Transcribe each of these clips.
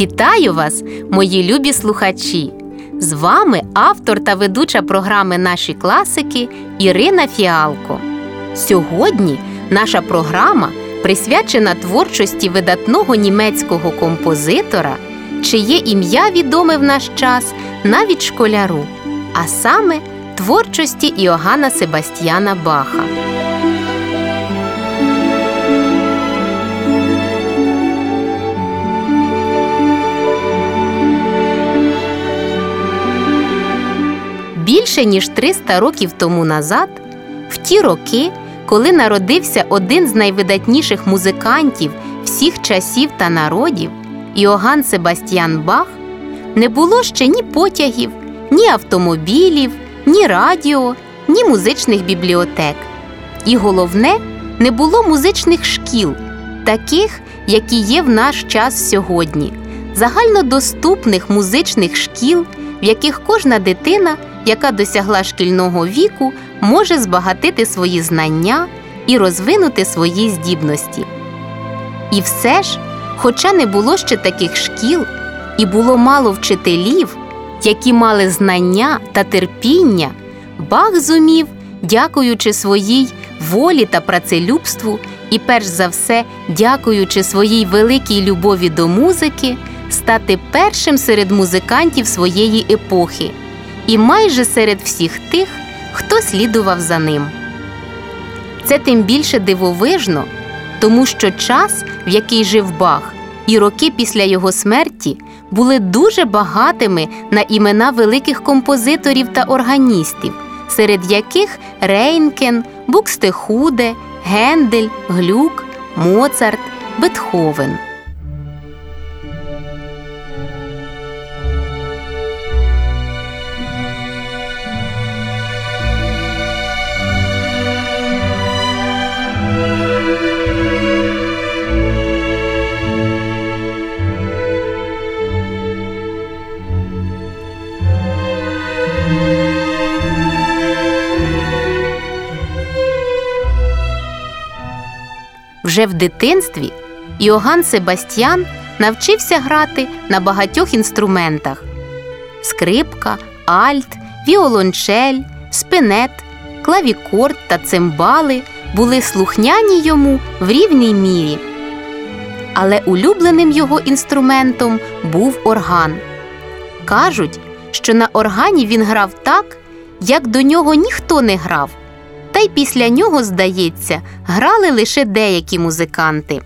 Вітаю вас, мої любі слухачі! З вами автор та ведуча програми Наші класики Ірина Фіалко. Сьогодні наша програма присвячена творчості видатного німецького композитора, чиє ім'я відоме в наш час навіть школяру, а саме творчості Іоганна Себастьяна Баха. Більше ніж 300 років тому назад, в ті роки, коли народився один з найвидатніших музикантів всіх часів та народів, Іоганн Себастьян Бах, не було ще ні потягів, ні автомобілів, ні радіо, ні музичних бібліотек. І головне, не було музичних шкіл, таких, які є в наш час сьогодні, загальнодоступних музичних шкіл, в яких кожна дитина яка досягла шкільного віку, може збагатити свої знання і розвинути свої здібності. І все ж, хоча не було ще таких шкіл, і було мало вчителів, які мали знання та терпіння, Бах зумів, дякуючи своїй волі та працелюбству, і перш за все, дякуючи своїй великій любові до музики, стати першим серед музикантів своєї епохи і майже серед всіх тих, хто слідував за ним. Це тим більше дивовижно, тому що час, в який жив Бах, і роки після його смерті були дуже багатими на імена великих композиторів та органістів, серед яких Рейнкен, Букстехуде, Гендель, Глюк, Моцарт, Бетховен. Вже в дитинстві Іоганн Себастьян навчився грати на багатьох інструментах: скрипка, альт, віолончель, спинет, клавікорд та цимбали були слухняні йому в рівній мірі. Але улюбленим його інструментом був орган. Кажуть, що на органі він грав так, як до нього ніхто не грав та й після нього, здається, грали лише деякі музиканти.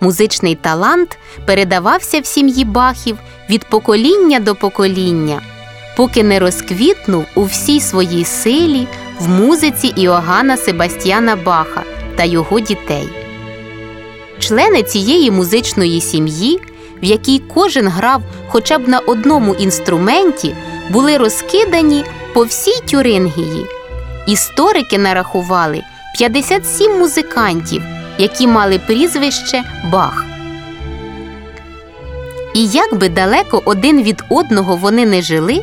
Музичний талант передавався в сім'ї бахів від покоління до покоління, поки не розквітнув у всій своїй силі в музиці Іоганна Себастьяна Баха та його дітей. Члени цієї музичної сім'ї, в якій кожен грав хоча б на одному інструменті, були розкидані по всій Тюрингії. Історики нарахували 57 музикантів, які мали прізвище Бах. І як би далеко один від одного вони не жили,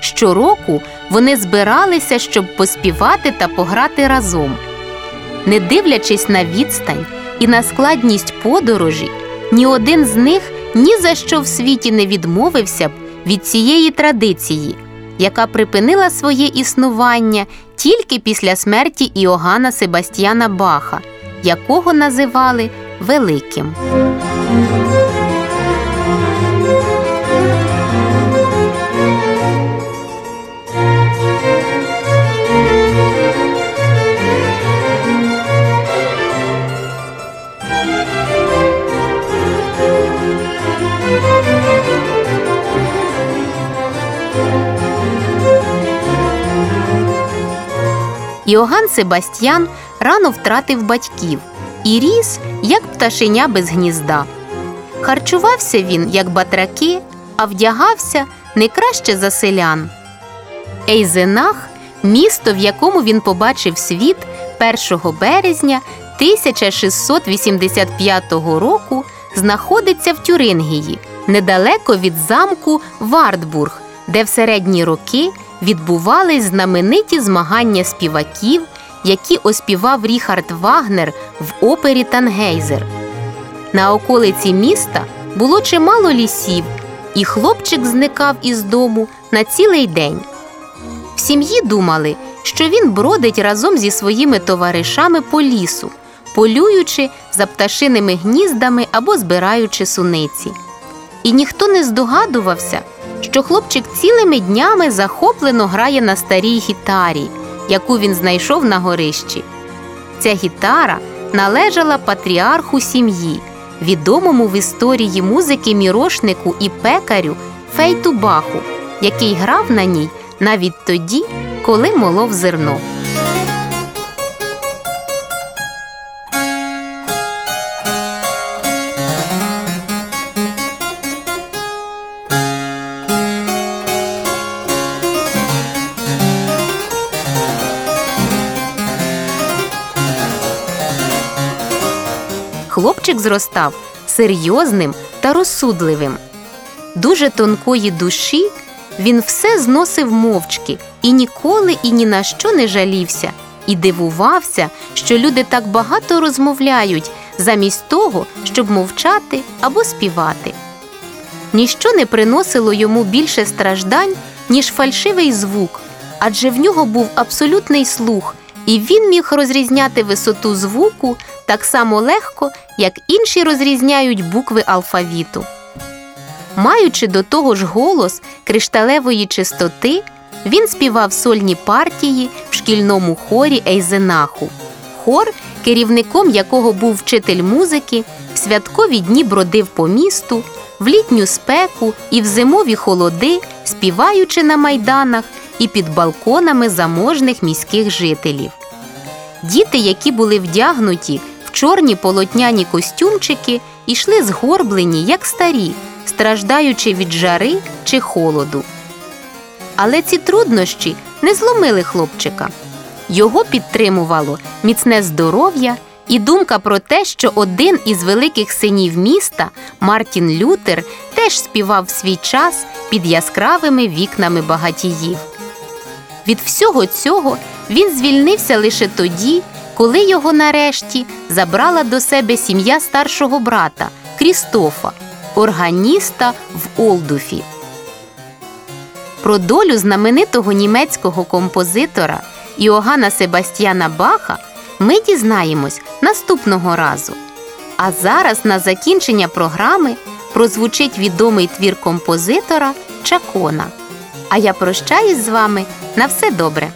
щороку вони збиралися, щоб поспівати та пограти разом. Не дивлячись на відстань і на складність подорожі, ні один з них ні за що в світі не відмовився б від цієї традиції, яка припинила своє існування тільки після смерті Іоганна Себастьяна Баха, якого називали Великим. Іоганн Себастьян рано втратив батьків і ріс, як пташеня без гнізда. Харчувався він, як батраки, а вдягався не краще за селян. Ейзенах місто, в якому він побачив світ 1 березня 1685 року, знаходиться в Тюрингії, недалеко від замку Вартбург, де в середні роки відбувались знамениті змагання співаків, які оспівав Ріхард Вагнер в опері Тангейзер. На околиці міста було чимало лісів, і хлопчик зникав із дому на цілий день. В сім'ї думали, що він бродить разом зі своїми товаришами по лісу, полюючи за пташиними гніздами або збираючи суниці. І ніхто не здогадувався, що хлопчик цілими днями захоплено грає на старій гітарі, яку він знайшов на горищі. Ця гітара належала патріарху сім'ї, відомому в історії музики мірошнику і пекарю Фейту Баху, який грав на ній навіть тоді, коли молов зерно. Хлопчик зростав серйозним та розсудливим. Дуже тонкої душі він все зносив мовчки і ніколи і ні на що не жалівся, і дивувався, що люди так багато розмовляють, замість того, щоб мовчати або співати. Ніщо не приносило йому більше страждань, ніж фальшивий звук, адже в нього був абсолютний слух, і він міг розрізняти висоту звуку так само легко, як інші розрізняють букви алфавіту. Маючи до того ж голос кришталевої чистоти, він співав сольні партії в шкільному хорі Ейзенаху. Хор, керівником якого був вчитель музики, в святкові дні бродив по місту, в літню спеку і в зимові холоди, співаючи на майданах і під балконами заможних міських жителів. Діти, які були вдягнуті в чорні полотняні костюмчики, йшли згорблені, як старі, страждаючи від жари чи холоду. Але ці труднощі не зломили хлопчика. Його підтримувало міцне здоров'я і думка про те, що один із великих синів міста, Мартін Лютер, теж співав свій час під яскравими вікнами багатіїв. Від всього цього він звільнився лише тоді, коли його нарешті забрала до себе сім'я старшого брата Крістофа, органіста в Олдуфі. Про долю знаменитого німецького композитора Іоганна Себастьяна Баха ми дізнаємось наступного разу. А зараз на закінчення програми прозвучить відомий твір композитора Чакона. А я прощаюсь з вами на все добре.